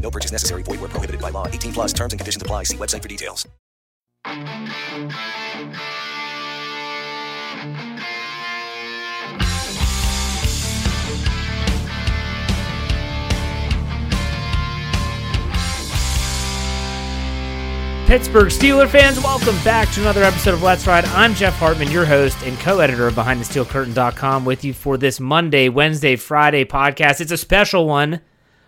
No purchase necessary. Void were prohibited by law. 18 plus terms and conditions apply. See website for details. Pittsburgh Steeler fans, welcome back to another episode of Let's Ride. I'm Jeff Hartman, your host and co-editor of BehindTheSteelCurtain.com with you for this Monday, Wednesday, Friday podcast. It's a special one.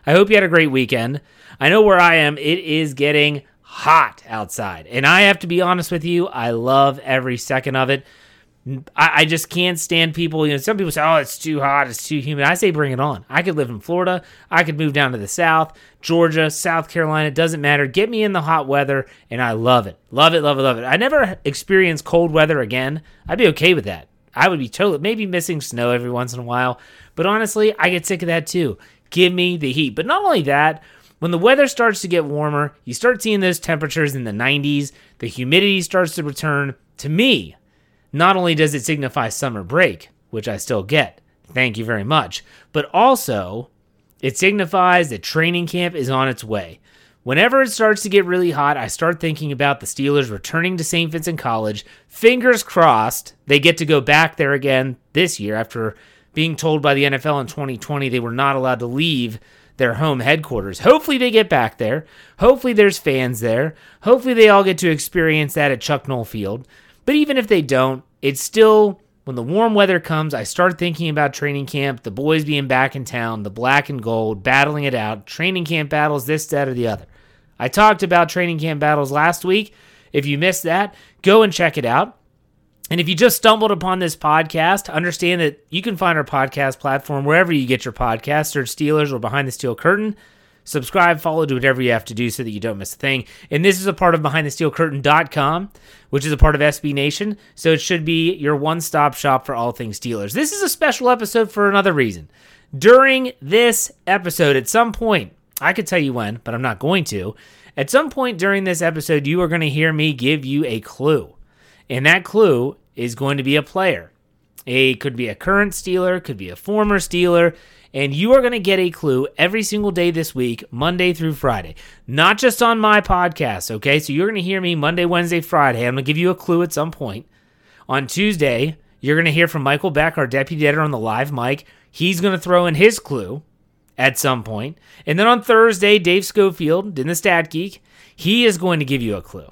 I hope you had a great weekend. I know where I am, it is getting hot outside. And I have to be honest with you, I love every second of it. I, I just can't stand people. You know, some people say, "Oh, it's too hot, it's too humid." I say, bring it on. I could live in Florida. I could move down to the South, Georgia, South Carolina. It doesn't matter. Get me in the hot weather, and I love it. Love it, love it, love it. I never experience cold weather again. I'd be okay with that. I would be totally maybe missing snow every once in a while, but honestly, I get sick of that too. Give me the heat. But not only that. When the weather starts to get warmer, you start seeing those temperatures in the 90s, the humidity starts to return. To me, not only does it signify summer break, which I still get, thank you very much, but also it signifies that training camp is on its way. Whenever it starts to get really hot, I start thinking about the Steelers returning to St. Vincent College. Fingers crossed they get to go back there again this year after being told by the NFL in 2020 they were not allowed to leave their home headquarters. Hopefully they get back there. Hopefully there's fans there. Hopefully they all get to experience that at Chuck Noll Field. But even if they don't, it's still when the warm weather comes, I start thinking about training camp, the boys being back in town, the black and gold, battling it out, training camp battles, this, that, or the other. I talked about training camp battles last week. If you missed that, go and check it out. And if you just stumbled upon this podcast, understand that you can find our podcast platform wherever you get your podcast. Search Steelers or Behind the Steel Curtain. Subscribe, follow, do whatever you have to do so that you don't miss a thing. And this is a part of BehindTheSteelCurtain.com, which is a part of SB Nation. So it should be your one stop shop for all things Steelers. This is a special episode for another reason. During this episode, at some point, I could tell you when, but I'm not going to. At some point during this episode, you are going to hear me give you a clue. And that clue is going to be a player. It could be a current Steeler, could be a former Steeler, and you are going to get a clue every single day this week, Monday through Friday. Not just on my podcast, okay? So you're going to hear me Monday, Wednesday, Friday. I'm going to give you a clue at some point. On Tuesday, you're going to hear from Michael Beck, our deputy editor on the live mic. He's going to throw in his clue at some point. And then on Thursday, Dave Schofield in the Stat Geek, he is going to give you a clue.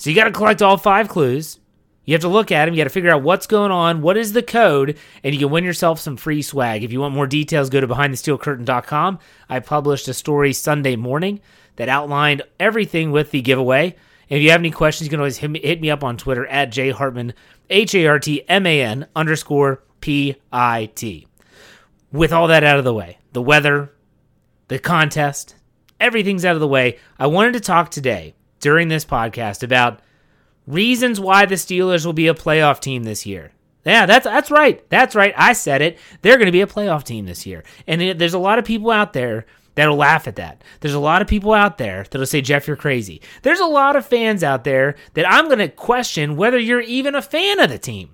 So you got to collect all five clues. You have to look at them. You got to figure out what's going on, what is the code, and you can win yourself some free swag. If you want more details, go to behindthesteelcurtain.com. I published a story Sunday morning that outlined everything with the giveaway. And if you have any questions, you can always hit me, hit me up on Twitter at jhartman, H A R T M A N underscore P I T. With all that out of the way, the weather, the contest, everything's out of the way. I wanted to talk today during this podcast about reasons why the Steelers will be a playoff team this year. Yeah, that's that's right. That's right. I said it. They're going to be a playoff team this year. And there's a lot of people out there that'll laugh at that. There's a lot of people out there that'll say, Jeff, you're crazy. There's a lot of fans out there that I'm going to question whether you're even a fan of the team.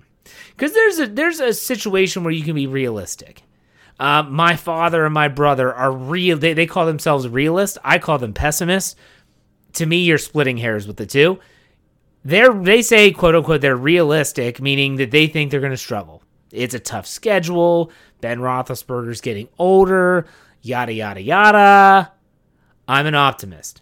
Because there's a there's a situation where you can be realistic. Uh, my father and my brother are real. They, they call themselves realists. I call them pessimists. To me, you're splitting hairs with the two. They're they say quote unquote they're realistic, meaning that they think they're going to struggle. It's a tough schedule. Ben Roethlisberger's getting older. Yada yada yada. I'm an optimist.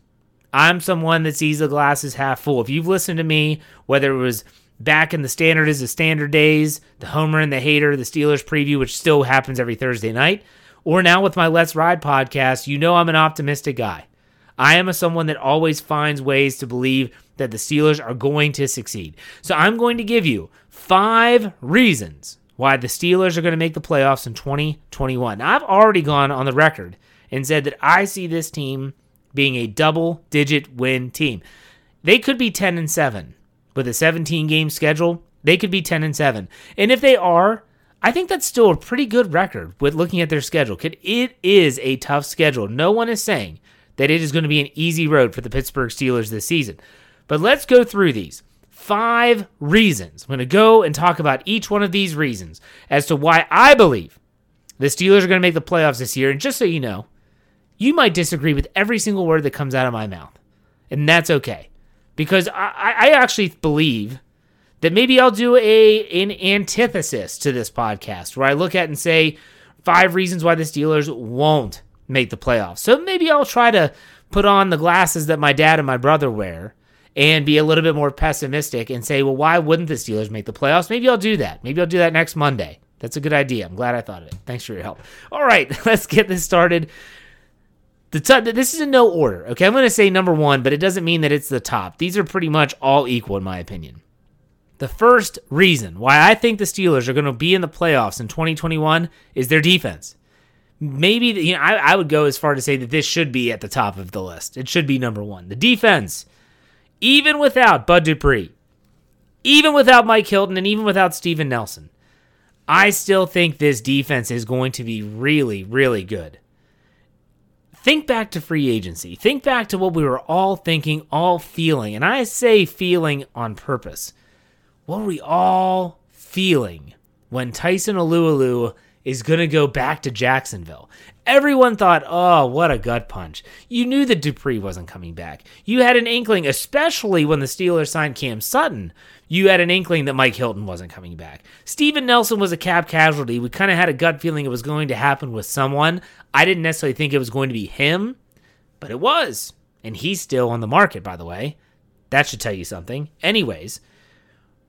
I'm someone that sees the glasses half full. If you've listened to me, whether it was back in the standard is the standard days, the homer and the hater, the Steelers preview, which still happens every Thursday night, or now with my Let's Ride podcast, you know I'm an optimistic guy. I am a someone that always finds ways to believe that the Steelers are going to succeed. So I'm going to give you five reasons why the Steelers are going to make the playoffs in 2021. Now, I've already gone on the record and said that I see this team being a double digit win team. They could be 10 and 7 with a 17 game schedule. They could be 10 and 7. And if they are, I think that's still a pretty good record with looking at their schedule. It is a tough schedule. No one is saying that it is going to be an easy road for the Pittsburgh Steelers this season. But let's go through these five reasons. I'm going to go and talk about each one of these reasons as to why I believe the Steelers are going to make the playoffs this year. And just so you know, you might disagree with every single word that comes out of my mouth. And that's okay. Because I, I actually believe that maybe I'll do a an antithesis to this podcast where I look at and say five reasons why the Steelers won't make the playoffs. So maybe I'll try to put on the glasses that my dad and my brother wear and be a little bit more pessimistic and say, well, why wouldn't the Steelers make the playoffs? Maybe I'll do that. Maybe I'll do that next Monday. That's a good idea. I'm glad I thought of it. Thanks for your help. All right, let's get this started. The this is in no order. Okay, I'm going to say number one, but it doesn't mean that it's the top. These are pretty much all equal, in my opinion. The first reason why I think the Steelers are going to be in the playoffs in 2021 is their defense. Maybe you know I, I would go as far to say that this should be at the top of the list. It should be number one. The defense, even without Bud Dupree, even without Mike Hilton, and even without Steven Nelson, I still think this defense is going to be really, really good. Think back to free agency. Think back to what we were all thinking, all feeling. And I say feeling on purpose. What were we all feeling when Tyson Alualu is going to go back to Jacksonville? Everyone thought, oh, what a gut punch. You knew that Dupree wasn't coming back. You had an inkling, especially when the Steelers signed Cam Sutton, you had an inkling that Mike Hilton wasn't coming back. Steven Nelson was a cap casualty. We kind of had a gut feeling it was going to happen with someone. I didn't necessarily think it was going to be him, but it was. And he's still on the market, by the way. That should tell you something. Anyways,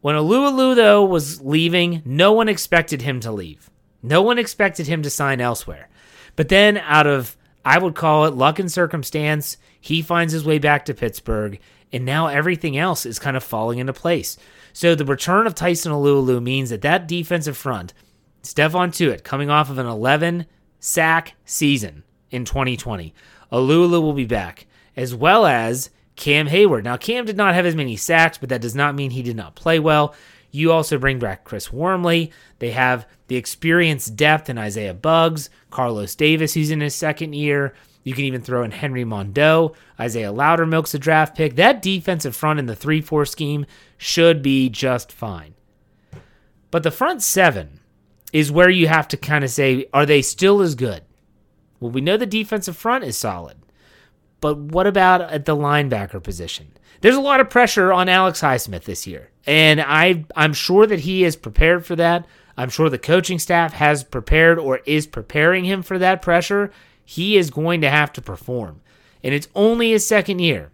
when Alualu, though, was leaving, no one expected him to leave. No one expected him to sign elsewhere. But then, out of, I would call it luck and circumstance, he finds his way back to Pittsburgh and now everything else is kind of falling into place. So the return of Tyson Alualu means that that defensive front, Stephon Tuitt, coming off of an 11 sack season in 2020, Alualu will be back, as well as Cam Heyward. Now, Cam did not have as many sacks, but that does not mean he did not play well. You also bring back Chris Wormley. They have the experience depth in Isaiah Buggs, Carlos Davis, who's in his second year. You can even throw in Henry Mondeaux. Isaiah Loudermilk's a draft pick. That defensive front in the 3 4 scheme should be just fine. But the front seven is where you have to kind of say, are they still as good? Well, we know the defensive front is solid. But what about at the linebacker position? There's a lot of pressure on Alex Highsmith this year. And I, I'm sure that he is prepared for that. I'm sure the coaching staff has prepared or is preparing him for that pressure he is going to have to perform. And it's only his second year.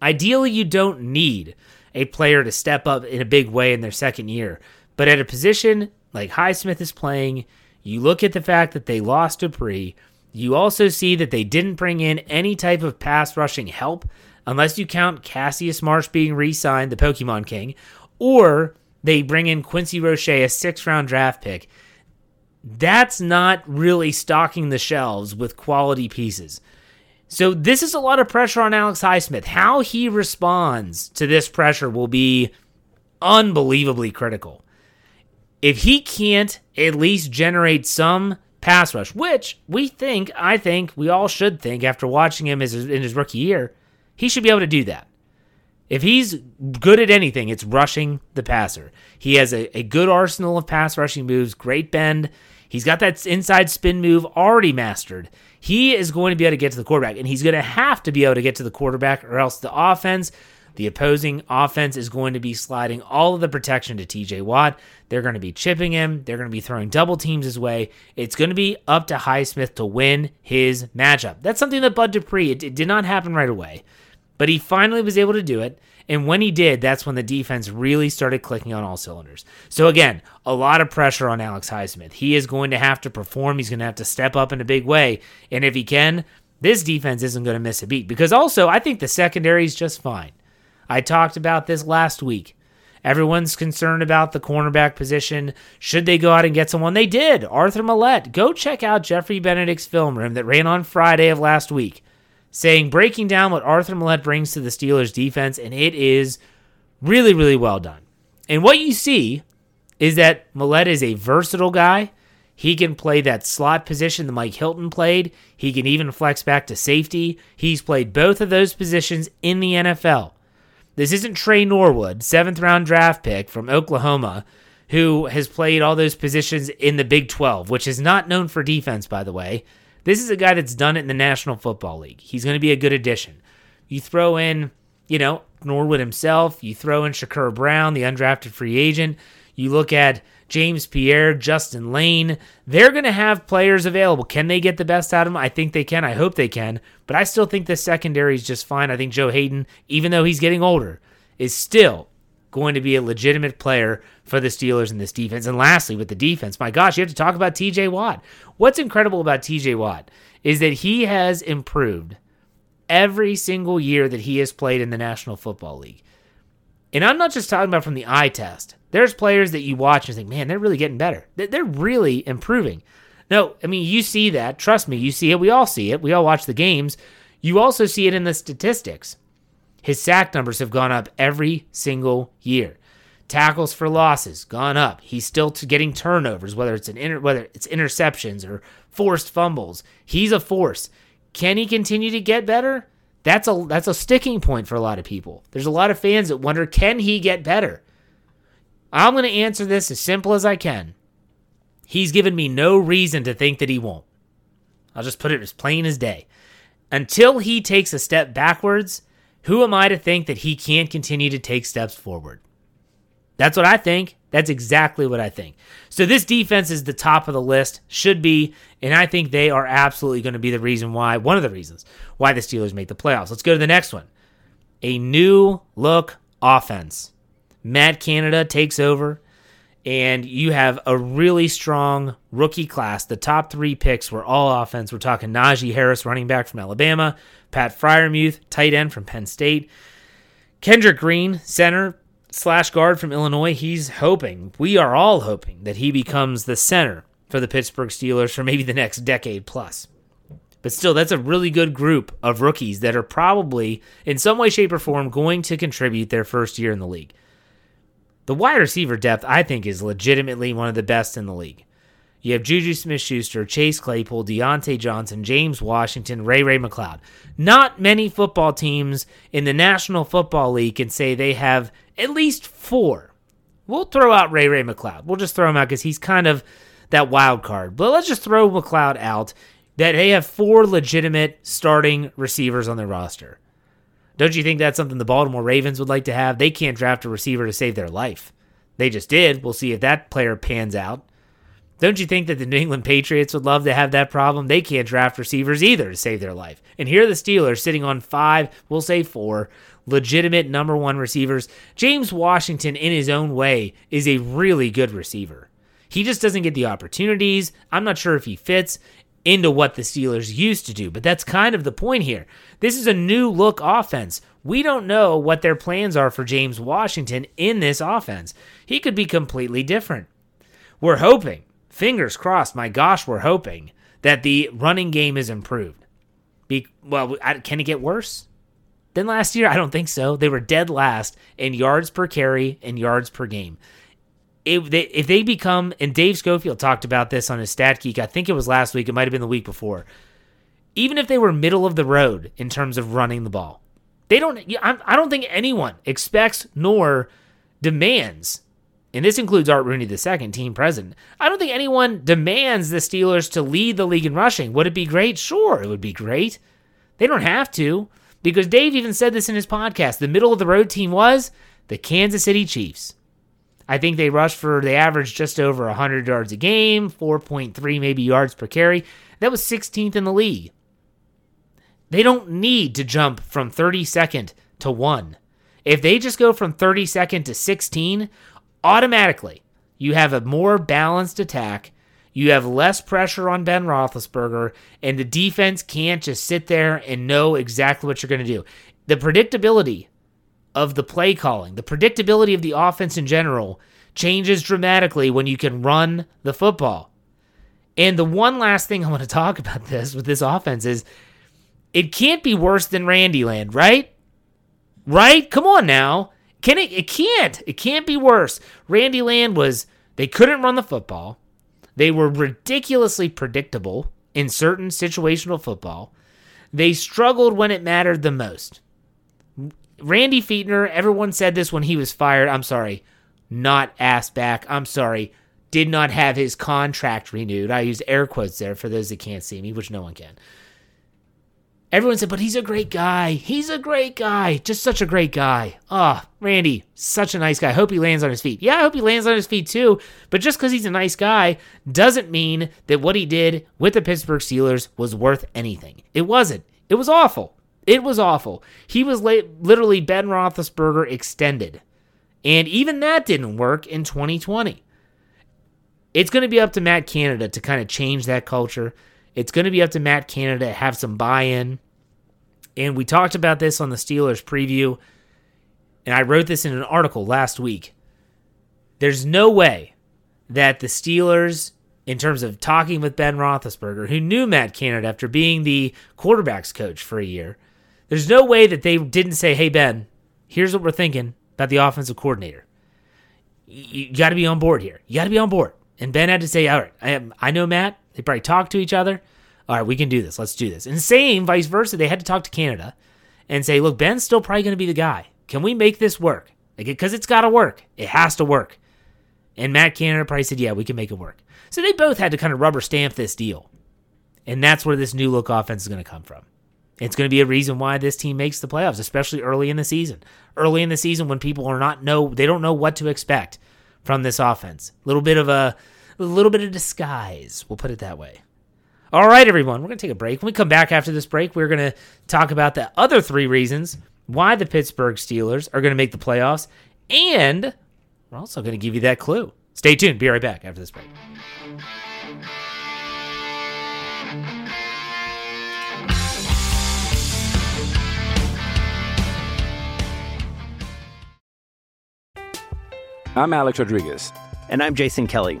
Ideally, you don't need a player to step up in a big way in their second year. But at a position like Highsmith is playing, you look at the fact that they lost Dupree. You also see that they didn't bring in any type of pass rushing help, unless you count Cassius Marsh being re signed, the Pokemon King, or they bring in Quincy Roche, a six round draft pick. That's not really stocking the shelves with quality pieces. So, this is a lot of pressure on Alex Highsmith. How he responds to this pressure will be unbelievably critical. If he can't at least generate some pass rush, which we think, I think, we all should think after watching him in his rookie year, he should be able to do that. If he's good at anything, it's rushing the passer. He has a, a good arsenal of pass rushing moves, great bend. He's got that inside spin move already mastered. He is going to be able to get to the quarterback, and he's going to have to be able to get to the quarterback, or else the offense, the opposing offense, is going to be sliding all of the protection to TJ Watt. They're going to be chipping him. They're going to be throwing double teams his way. It's going to be up to Highsmith to win his matchup. That's something that Bud Dupree, it, it did not happen right away. But he finally was able to do it. And when he did, that's when the defense really started clicking on all cylinders. So, again, a lot of pressure on Alex Highsmith. He is going to have to perform. He's going to have to step up in a big way. And if he can, this defense isn't going to miss a beat. Because also, I think the secondary is just fine. I talked about this last week. Everyone's concerned about the cornerback position. Should they go out and get someone? They did. Arthur Maulet. Go check out Jeffrey Benedict's film room that ran on Friday of last week saying breaking down what Arthur Maulet brings to the Steelers defense, and it is really, really well done. And what you see is that Maulet is a versatile guy. He can play that slot position that Mike Hilton played. He can even flex back to safety. He's played both of those positions in the NFL. This isn't Tre Norwood, seventh round draft pick from Oklahoma, who has played all those positions in the Big 12, which is not known for defense, by the way. This is a guy that's done it in the National Football League. He's going to be a good addition. You throw in, you know, Norwood himself, you throw in Shakur Brown, the undrafted free agent, you look at James Pierre, Justin Layne. They're going to have players available. Can they get the best out of them? I think they can. I hope they can. But I still think the secondary is just fine. I think Joe Haden, even though he's getting older, is still going to be a legitimate player for the Steelers in this defense. And lastly, with the defense, my gosh, you have to talk about TJ Watt. What's incredible about TJ Watt is that he has improved every single year that he has played in the National Football League. And I'm not just talking about from the eye test. There's players that you watch and think, man, they're really getting better. They're really improving. No, I mean, you see that. Trust me, you see it. We all see it. We all watch the games. You also see it in the statistics. His sack numbers have gone up every single year. Tackles for losses gone up. He's still getting turnovers, whether it's an inter- whether it's interceptions or forced fumbles. He's a force. Can he continue to get better? That's a that's a sticking point for a lot of people. There's a lot of fans that wonder, can he get better? I'm going to answer this as simple as I can. He's given me no reason to think that he won't. I'll just put it as plain as day. Until he takes a step backwards, who am I to think that he can't continue to take steps forward? That's what I think. That's exactly what I think. So this defense is the top of the list, should be, and I think they are absolutely going to be the reason why, one of the reasons why the Steelers make the playoffs. Let's go to the next one. A new look offense. Matt Canada takes over, and you have a really strong rookie class. The top three picks were all offense. We're talking Najee Harris, running back from Alabama, Pat Freiermuth, tight end from Penn State, Kendrick Green, center slash guard from Illinois. He's hoping, we are all hoping, that he becomes the center for the Pittsburgh Steelers for maybe the next decade plus. But still, that's a really good group of rookies that are probably, in some way, shape, or form, going to contribute their first year in the league. The wide receiver depth, I think, is legitimately one of the best in the league. You have Juju Smith Schuster, Chase Claypool, Diontae Johnson, James Washington, Ray Ray McCloud. Not many football teams in the National Football League can say they have at least four. We'll throw out Ray Ray McCloud. We'll just throw him out because he's kind of that wild card. But let's just throw McCloud out that they have four legitimate starting receivers on their roster. Don't you think that's something the Baltimore Ravens would like to have? They can't draft a receiver to save their life. They just did. We'll see if that player pans out. Don't you think that the New England Patriots would love to have that problem? They can't draft receivers either to save their life. And here are the Steelers sitting on five, we'll say four, legitimate number one receivers. James Washington, in his own way, is a really good receiver. He just doesn't get the opportunities. I'm not sure if he fits into what the Steelers used to do, but that's kind of the point here. This is a new look offense. We don't know what their plans are for James Washington in this offense. He could be completely different. We're hoping fingers crossed, my gosh, we're hoping that the running game is improved. Be, well, can it get worse than last year? I don't think so. They were dead last in yards per carry and yards per game. If they, if they become, and Dave Schofield talked about this on his Stat Geek, I think it was last week, it might have been the week before. Even if they were middle of the road in terms of running the ball, they don't. I don't think anyone expects nor demands and this includes Art Rooney II, team president. I don't think anyone demands the Steelers to lead the league in rushing. Would it be great? Sure, it would be great. They don't have to, because Dave even said this in his podcast. The middle of the road team was the Kansas City Chiefs. I think they rushed for, they averaged just over 100 yards a game, 4.3 maybe yards per carry. That was 16th in the league. They don't need to jump from 32nd to 1. If they just go from 32nd to 16, automatically you have a more balanced attack. You have less pressure on Ben Roethlisberger, and the defense can't just sit there and know exactly what you're going to do. The predictability of the play calling, the predictability of the offense in general, changes dramatically when you can run the football. And the one last thing I want to talk about this with this offense is it can't be worse than Randyland, right? Right? Come on now. Can it? It can't. It can't be worse. Randyland was. They couldn't run the football. They were ridiculously predictable in certain situational football. They struggled when it mattered the most. Randy Fichtner, everyone said this when he was fired. I'm sorry, not asked back. I'm sorry, did not have his contract renewed. I use air quotes there for those that can't see me, which no one can. Everyone said, but he's a great guy. He's a great guy. Just such a great guy. Ah, oh, Randy, such a nice guy. Hope he lands on his feet. Yeah, I hope he lands on his feet too. But just because he's a nice guy doesn't mean that what he did with the Pittsburgh Steelers was worth anything. It wasn't. It was awful. It was awful. He was literally Ben Roethlisberger extended. And even that didn't work in 2020. It's going to be up to Matt Canada to kind of change that culture. It's going to be up to Matt Canada to have some buy in. And we talked about this on the Steelers preview. And I wrote this in an article last week. There's no way that the Steelers, in terms of talking with Ben Roethlisberger, who knew Matt Canada after being the quarterback's coach for a year, there's no way that they didn't say, hey, Ben, here's what we're thinking about the offensive coordinator. You, got to be on board here. You got to be on board. And Ben had to say, all right, I, I know Matt. They probably talk to each other. All right, we can do this. Let's do this. And same vice versa. They had to talk to Canada and say, look, Ben's still probably going to be the guy. Can we make this work? Because it's got to work. It has to work. And Matt Canada probably said, yeah, we can make it work. So they both had to kind of rubber stamp this deal. And that's where this new look offense is going to come from. It's going to be a reason why this team makes the playoffs, especially early in the season. Early in the season when people are not know they don't know what to expect from this offense. A little bit of a a little bit of disguise. We'll put it that way. All right, everyone, we're going to take a break. When we come back after this break, we're going to talk about the other three reasons why the Pittsburgh Steelers are going to make the playoffs, and we're also going to give you that clue. Stay tuned. Be right back after this break. I'm Alex Rodriguez. And I'm Jason Kelly.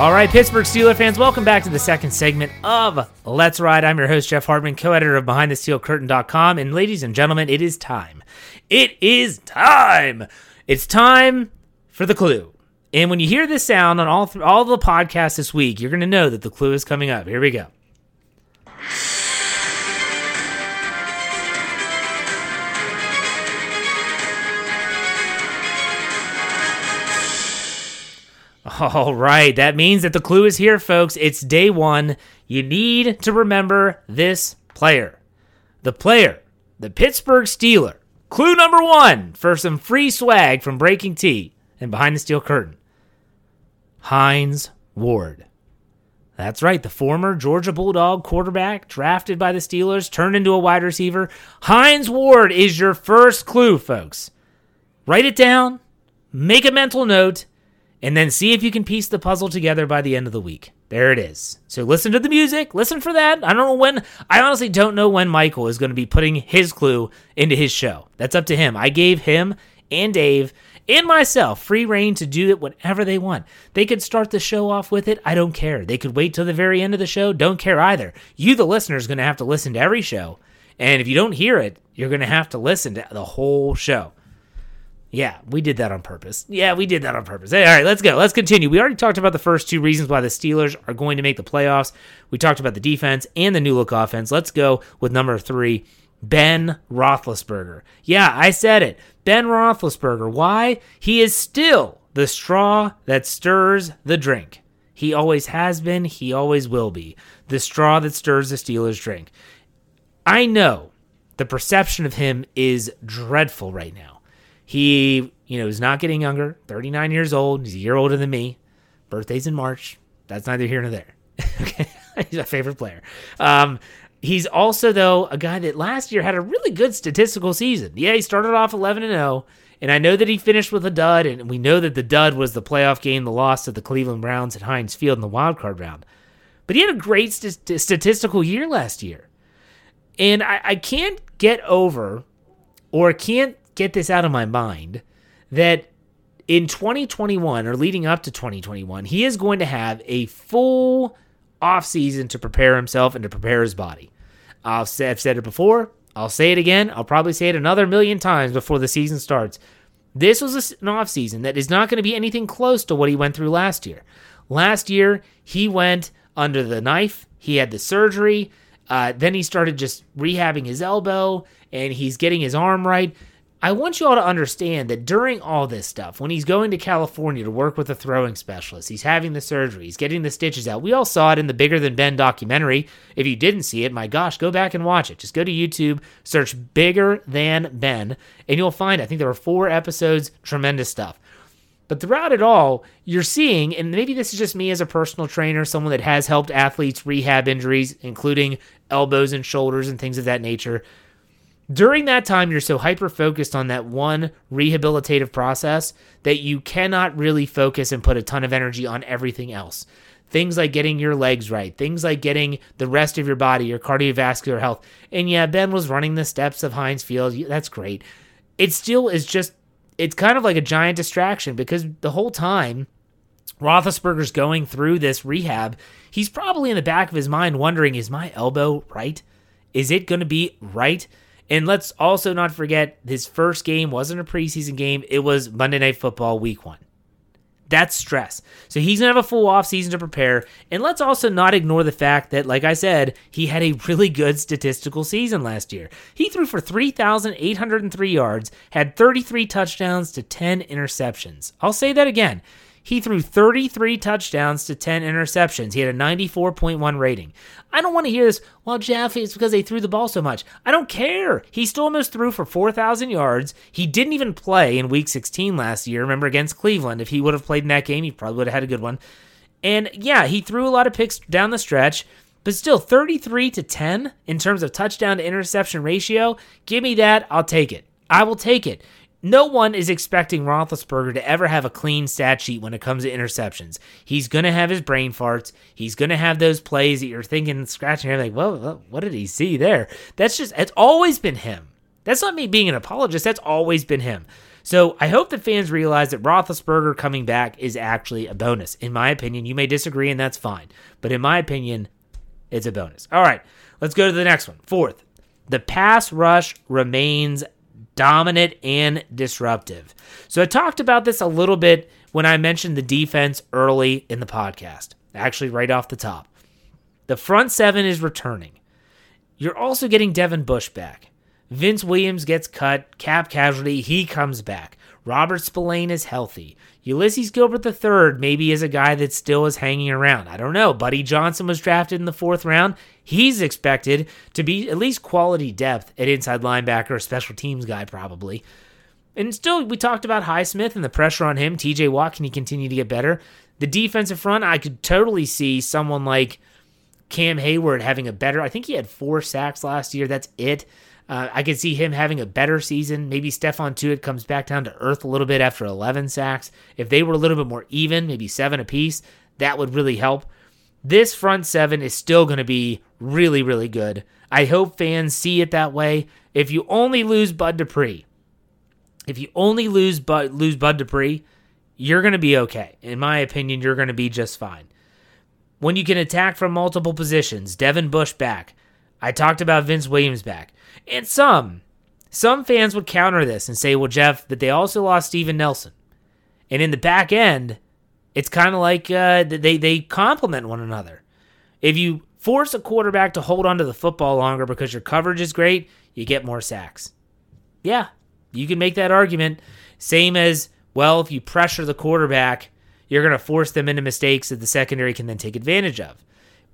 All right, Pittsburgh Steeler fans, welcome back to the second segment of Let's Ride. I'm your host, Jeff Hartman, co editor of BehindTheSteelCurtain.com. And ladies and gentlemen, it is time. It is time. It's time for the clue. And when you hear this sound on all, th- all the podcasts this week, you're going to know that the clue is coming up. Here we go. All right, that means that the clue is here, folks. It's day one. You need to remember this player. The player, the Pittsburgh Steeler. Clue number one for some free swag from Breaking T and Behind the Steel Curtain Hines Ward. That's right, the former Georgia Bulldog quarterback drafted by the Steelers turned into a wide receiver. Hines Ward is your first clue, folks. Write it down, make a mental note, and then see if you can piece the puzzle together by the end of the week. There it is. So listen to the music, listen for that. I don't know when, I honestly don't know when Michael is going to be putting his clue into his show. That's up to him. I gave him and Dave and myself free reign to do it whenever they want. They could start the show off with it. I don't care. They could wait till the very end of the show. Don't care either. You, the listener, is going to have to listen to every show. And if you don't hear it, you're going to have to listen to the whole show. Yeah, we did that on purpose. Yeah, we did that on purpose. All right, let's go. Let's continue. We already talked about the first two reasons why the Steelers are going to make the playoffs. We talked about the defense and the new look offense. Let's go with number three, Ben Roethlisberger. Yeah, I said it. Ben Roethlisberger. Why? He is still the straw that stirs the drink. He always has been. He always will be. The straw that stirs the Steelers' drink. I know the perception of him is dreadful right now. He, you know, is not getting younger. 39 years old. He's a year older than me. Birthday's in March. That's neither here nor there. okay. He's my favorite player. Um, he's also, though, a guy that last year had a really good statistical season. Yeah, he started off 11 and 0. And I know that he finished with a dud, and we know that the dud was the playoff game, the loss to the Cleveland Browns at Heinz Field in the wild card round. But he had a great st- statistical year last year. And I, I can't get over or can't get this out of my mind that in 2021 or leading up to 2021, he is going to have a full offseason to prepare himself and to prepare his body. I've said, it before. I'll say it again. I'll probably say it another million times before the season starts. This was an offseason that is not going to be anything close to what he went through last year. Last year, he went under the knife. He had the surgery. Uh, then he started just rehabbing his elbow and he's getting his arm right. I want you all to understand that during all this stuff, when he's going to California to work with a throwing specialist, he's having the surgery, he's getting the stitches out. We all saw it in the Bigger Than Ben documentary. If you didn't see it, my gosh, go back and watch it. Just go to YouTube, search Bigger Than Ben, and you'll find, I think there were four episodes, tremendous stuff. But throughout it all, you're seeing, and maybe this is just me as a personal trainer, someone that has helped athletes rehab injuries, including elbows and shoulders and things of that nature during that time, you're so hyper focused on that one rehabilitative process that you cannot really focus and put a ton of energy on everything else. Things like getting your legs right, things like getting the rest of your body, your cardiovascular health. And yeah, Ben was running the steps of Heinz Field. That's great. It still is just, it's kind of like a giant distraction because the whole time Roethlisberger's going through this rehab, he's probably in the back of his mind wondering, is my elbow right? Is it going to be right? And let's also not forget his first game wasn't a preseason game, it was Monday Night Football week one. That's stress. So he's going to have a full offseason to prepare. And let's also not ignore the fact that, like I said, he had a really good statistical season last year. He threw for 3,803 yards, had 33 touchdowns to 10 interceptions. I'll say that again. He threw 33 touchdowns to 10 interceptions. He had a 94.1 rating. I don't want to hear this, well, Jeff, it's because they threw the ball so much. I don't care. He still almost threw for 4,000 yards. He didn't even play in week 16 last year, remember, against Cleveland. If he would have played in that game, he probably would have had a good one. And yeah, he threw a lot of picks down the stretch, but still 33 to 10 in terms of touchdown to interception ratio. Give me that. I'll take it. I will take it. No one is expecting Roethlisberger to ever have a clean stat sheet when it comes to interceptions. He's going to have his brain farts. He's going to have those plays that you're thinking, scratching your head, like, whoa, what did he see there? That's just, it's always been him. That's not me being an apologist. That's always been him. So I hope that fans realize that Roethlisberger coming back is actually a bonus. In my opinion, you may disagree, and that's fine. But in my opinion, it's a bonus. All right, let's go to the next one. Fourth, the pass rush remains dominant and disruptive. So I talked about this a little bit when I mentioned the defense early in the podcast, actually, right off the top. The front seven is returning. You're also getting Devin Bush back. Vince Williams gets cut, cap casualty, he comes back. Robert Spillane is healthy. Ulysses Gilbert III maybe is a guy that still is hanging around. I don't know. Buddy Johnson was drafted in the fourth round. He's expected to be at least quality depth at inside linebacker, a special teams guy, probably. And still, we talked about Highsmith and the pressure on him. TJ Watt, can he continue to get better? The defensive front, I could totally see someone like Cam Heyward having a better. I think he had four sacks last year. That's it. Uh, I could see him having a better season. Maybe Stephon Tuitt comes back down to earth a little bit after 11 sacks. If they were a little bit more even, maybe seven apiece, that would really help. This front seven is still going to be really, really good. I hope fans see it that way. If you only lose Bud Dupree, if you only lose Bud, lose Bud Dupree, you're going to be okay. In my opinion, you're going to be just fine. When you can attack from multiple positions, Devin Bush back. I talked about Vince Williams back. And some, some fans would counter this and say, well, Jeff, that they also lost Steven Nelson. And in the back end, it's kind of like uh, they, they complement one another. If you force a quarterback to hold onto the football longer because your coverage is great, you get more sacks. Yeah, you can make that argument. Same as, well, if you pressure the quarterback, you're going to force them into mistakes that the secondary can then take advantage of.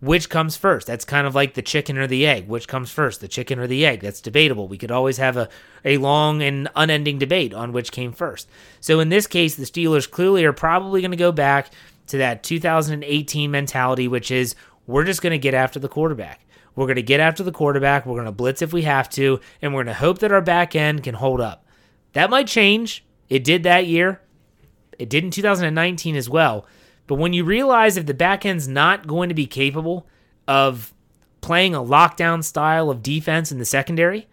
Which comes first? That's kind of like the chicken or the egg. Which comes first, the chicken or the egg? That's debatable. We could always have a, a long and unending debate on which came first. So in this case, the Steelers clearly are probably going to go back to that 2018 mentality, which is we're just going to get after the quarterback. We're going to get after the quarterback. We're going to blitz if we have to, and we're going to hope that our back end can hold up. That might change. It did that year. It did in 2019 as well. But when you realize if the back end's not going to be capable of playing a lockdown style of defense in the secondary,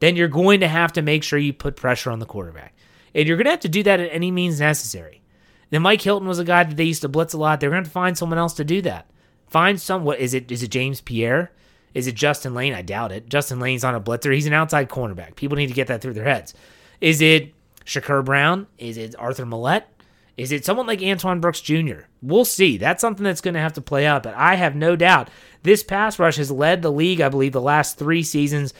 then you're going to have to make sure you put pressure on the quarterback. And you're going to have to do that at any means necessary. Then Mike Hilton was a guy that they used to blitz a lot. They're going to, have to find someone else to do that. Find some. What is it? Is it James Pierre? Is it Justin Layne? I doubt it. Justin Layne's on a blitzer. He's an outside cornerback. People need to get that through their heads. Is it Shakur Brown? Is it Arthur Maulet? Is it someone like Antoine Brooks Jr.? We'll see. That's something that's going to have to play out. But I have no doubt this pass rush has led the league, I believe, the last three seasons.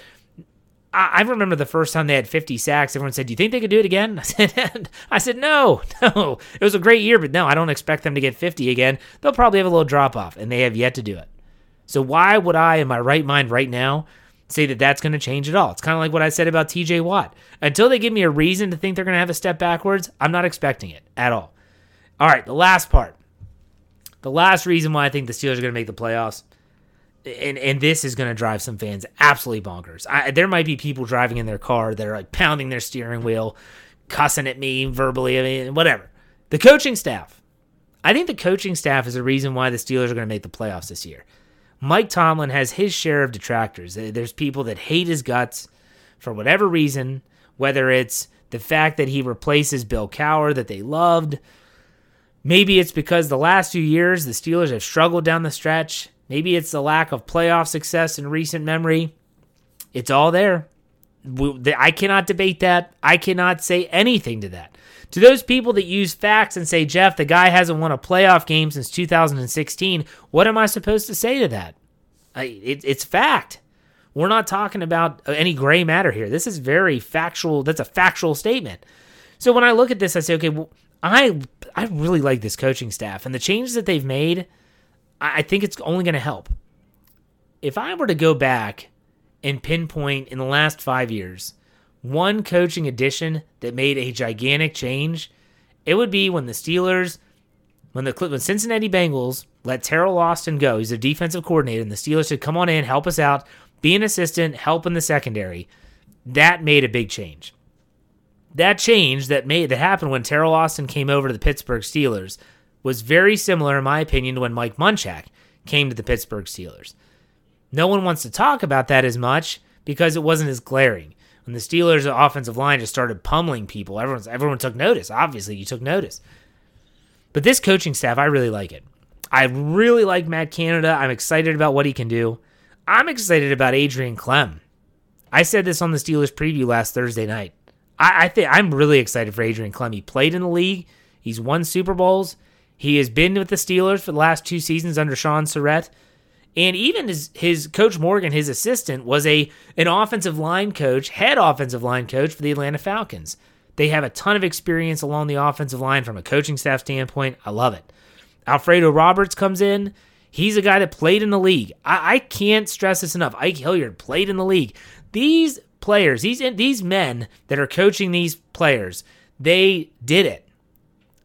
I, remember the first time they had 50 sacks. Everyone said, "Do you think they could do it again?" I said, "I said no, no. It was a great year, but no, I don't expect them to get 50 again. They'll probably have a little drop off, and they have yet to do it. So why would I, in my right mind, right now, say that that's going to change at all. It's kind of like what I said about TJ Watt. Until they give me a reason to think they're going to have a step backwards, I'm not expecting it at all. All right, the last part. The last reason why I think the Steelers are going to make the playoffs, and, and this is going to drive some fans absolutely bonkers. I, there might be people driving in their car that are like pounding their steering wheel, cussing at me verbally, I mean, whatever. The coaching staff. I think the coaching staff is the reason why the Steelers are going to make the playoffs this year. Mike Tomlin has his share of detractors. There's people that hate his guts for whatever reason, whether it's the fact that he replaces Bill Cowher that they loved. Maybe it's because the last few years the Steelers have struggled down the stretch. Maybe it's the lack of playoff success in recent memory. It's all there. I cannot debate that. I cannot say anything to that. To those people that use facts and say, Jeff, the guy hasn't won a playoff game since 2016, what am I supposed to say to that? I, it, it's fact. We're not talking about uh, any gray matter here. This is very factual. That's a factual statement. So when I look at this, I say, okay, well, I I really like this coaching staff and the changes that they've made. I, I think it's only going to help. If I were to go back and pinpoint in the last five years one coaching addition that made a gigantic change, it would be when the Steelers, when the when Cincinnati Bengals let Teryl Austin go. He's a defensive coordinator, and the Steelers said, "Come on in, help us out, be an assistant, help in the secondary." That made a big change. That change that made that happened when Teryl Austin came over to the Pittsburgh Steelers was very similar, in my opinion, to when Mike Munchak came to the Pittsburgh Steelers. No one wants to talk about that as much because it wasn't as glaring. When the Steelers' offensive line just started pummeling people, everyone's everyone took notice. Obviously, you took notice. But this coaching staff, I really like it. I really like Matt Canada. I'm excited about what he can do. I'm excited about Adrian Klemm. I said this on the Steelers preview last Thursday night. I, I think I'm really excited for Adrian Klemm. He played in the league. He's won Super Bowls. He has been with the Steelers for the last two seasons under Shaun Sarrett. And even his, his coach Morgan, his assistant, was a an offensive line coach, head offensive line coach for the Atlanta Falcons. They have a ton of experience along the offensive line from a coaching staff standpoint. I love it. Alfredo Roberts comes in. He's a guy that played in the league. I, I can't stress this enough. Ike Hilliard played in the league. These players, these these men that are coaching these players, they did it.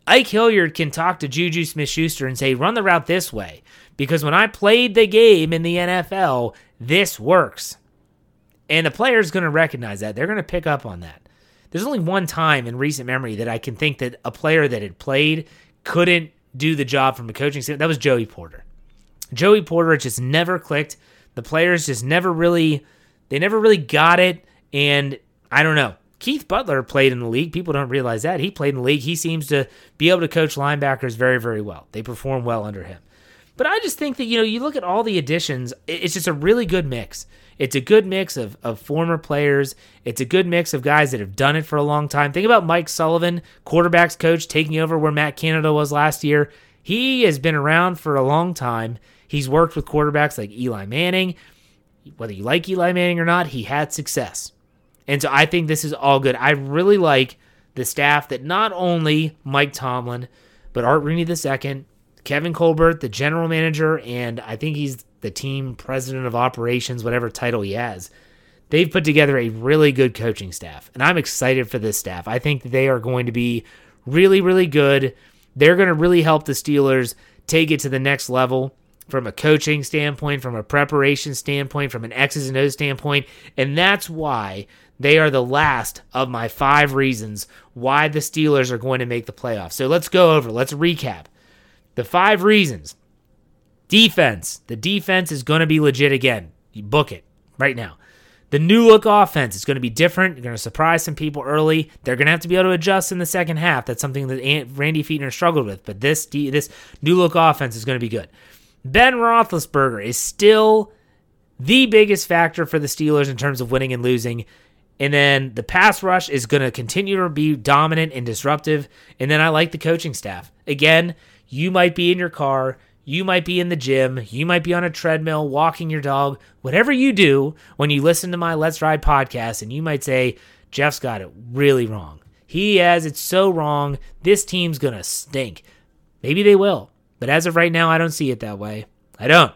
Ike Hilliard can talk to Juju Smith Schuster and say, run the route this way. Because when I played the game in the NFL, this works. And the player's going to recognize that. They're going to pick up on that. There's only one time in recent memory that I can think that a player that had played couldn't do the job from a coaching standpoint. That was Joey Porter. Joey Porter just never clicked. The players just never really, they never really got it. And I don't know. Keith Butler played in the league. People don't realize that. He played in the league. He seems to be able to coach linebackers very, very well. They perform well under him. But I just think that, you know, you look at all the additions, it's just a really good mix. It's a good mix of, of former players. It's a good mix of guys that have done it for a long time. Think about Mike Sullivan, quarterbacks coach, taking over where Matt Canada was last year. He has been around for a long time. He's worked with quarterbacks like Eli Manning. Whether you like Eli Manning or not, he had success. And so I think this is all good. I really like the staff that not only Mike Tomlin, but Art Rooney II, Kevin Colbert, the general manager, and I think he's the team president of operations, whatever title he has. They've put together a really good coaching staff, and I'm excited for this staff. I think they are going to be really, really good. They're going to really help the Steelers take it to the next level from a coaching standpoint, from a preparation standpoint, from an X's and O's standpoint. And that's why they are the last of my five reasons why the Steelers are going to make the playoffs. So let's go over, let's recap. The five reasons defense. The defense is going to be legit again. You book it right now. The new look offense is going to be different. You're going to surprise some people early. They're going to have to be able to adjust in the second half. That's something that Randy Fichtner struggled with. But this this new look offense is going to be good. Ben Roethlisberger is still the biggest factor for the Steelers in terms of winning and losing. And then the pass rush is going to continue to be dominant and disruptive. And then I like the coaching staff. Again, you might be in your car, you might be in the gym, you might be on a treadmill, walking your dog, whatever you do when you listen to my Let's Ride podcast, and you might say, Jeff's got it really wrong. He has it so wrong. This team's going to stink. Maybe they will. But as of right now, I don't see it that way. I don't.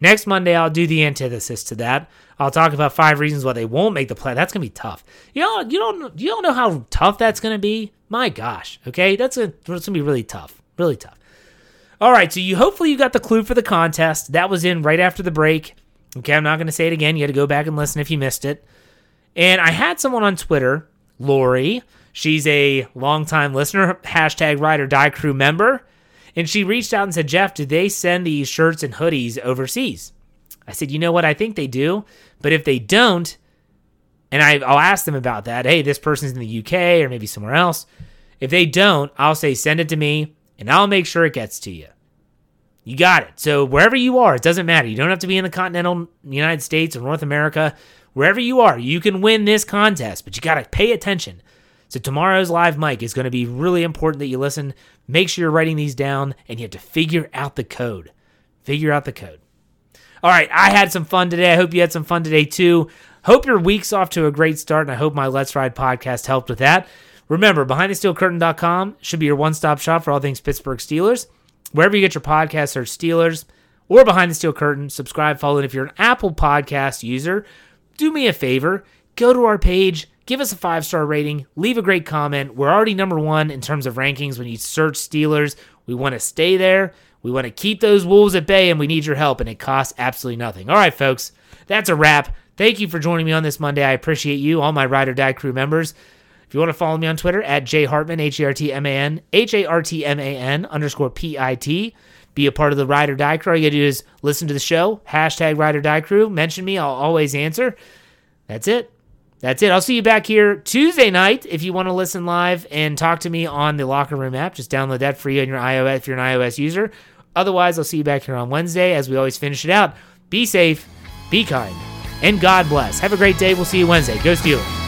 Next Monday, I'll do the antithesis to that. I'll talk about five reasons why they won't make the play. That's gonna be tough. You know, you don't you don't know how tough that's gonna be. My gosh. Okay, that's a, that's gonna be really tough. Really tough. All right, so you hopefully you got the clue for the contest. That was in right after the break. Okay, I'm not going to say it again. You had to go back and listen if you missed it. And I had someone on Twitter, Lori. She's a longtime listener, hashtag Ride or Die Crew member. And she reached out and said, Jeff, do they send these shirts and hoodies overseas? I said, you know what? I think they do. But if they don't, and I, I'll ask them about that, hey, this person's in the UK or maybe somewhere else. If they don't, I'll say, send it to me and I'll make sure it gets to you. You got it. So wherever you are, it doesn't matter. You don't have to be in the continental United States or North America. Wherever you are, you can win this contest, but you got to pay attention. So tomorrow's live mic is going to be really important that you listen. Make sure you're writing these down and you have to figure out the code. Figure out the code. All right, I had some fun today. I hope you had some fun today too. Hope your week's off to a great start, and I hope my Let's Ride podcast helped with that. Remember, BehindTheSteelCurtain.com should be your one stop shop for all things Pittsburgh Steelers. Wherever you get your podcasts, search Steelers or Behind the Steel Curtain. Subscribe, follow, and if you're an Apple Podcast user, do me a favor go to our page, give us a five star rating, leave a great comment. We're already number one in terms of rankings when you search Steelers. We want to stay there. We want to keep those Wolves at bay, and we need your help, and it costs absolutely nothing. All right, folks, that's a wrap. Thank you for joining me on this Monday. I appreciate you, all my Ride or Die crew members. If you want to follow me on Twitter at J Hartman, H A R T M A N, H A R T M A N underscore P I T. Be a part of the Ride or Die crew. All you gotta do is listen to the show, hashtag Ride or Die crew, mention me, I'll always answer. That's it. That's it. I'll see you back here Tuesday night if you want to listen live and talk to me on the Locker Room app. Just download that free on your iOS if you're an iOS user. Otherwise, I'll see you back here on Wednesday as we always finish it out. Be safe, be kind, and God bless. Have a great day. We'll see you Wednesday. Go Steelers.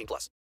18 plus.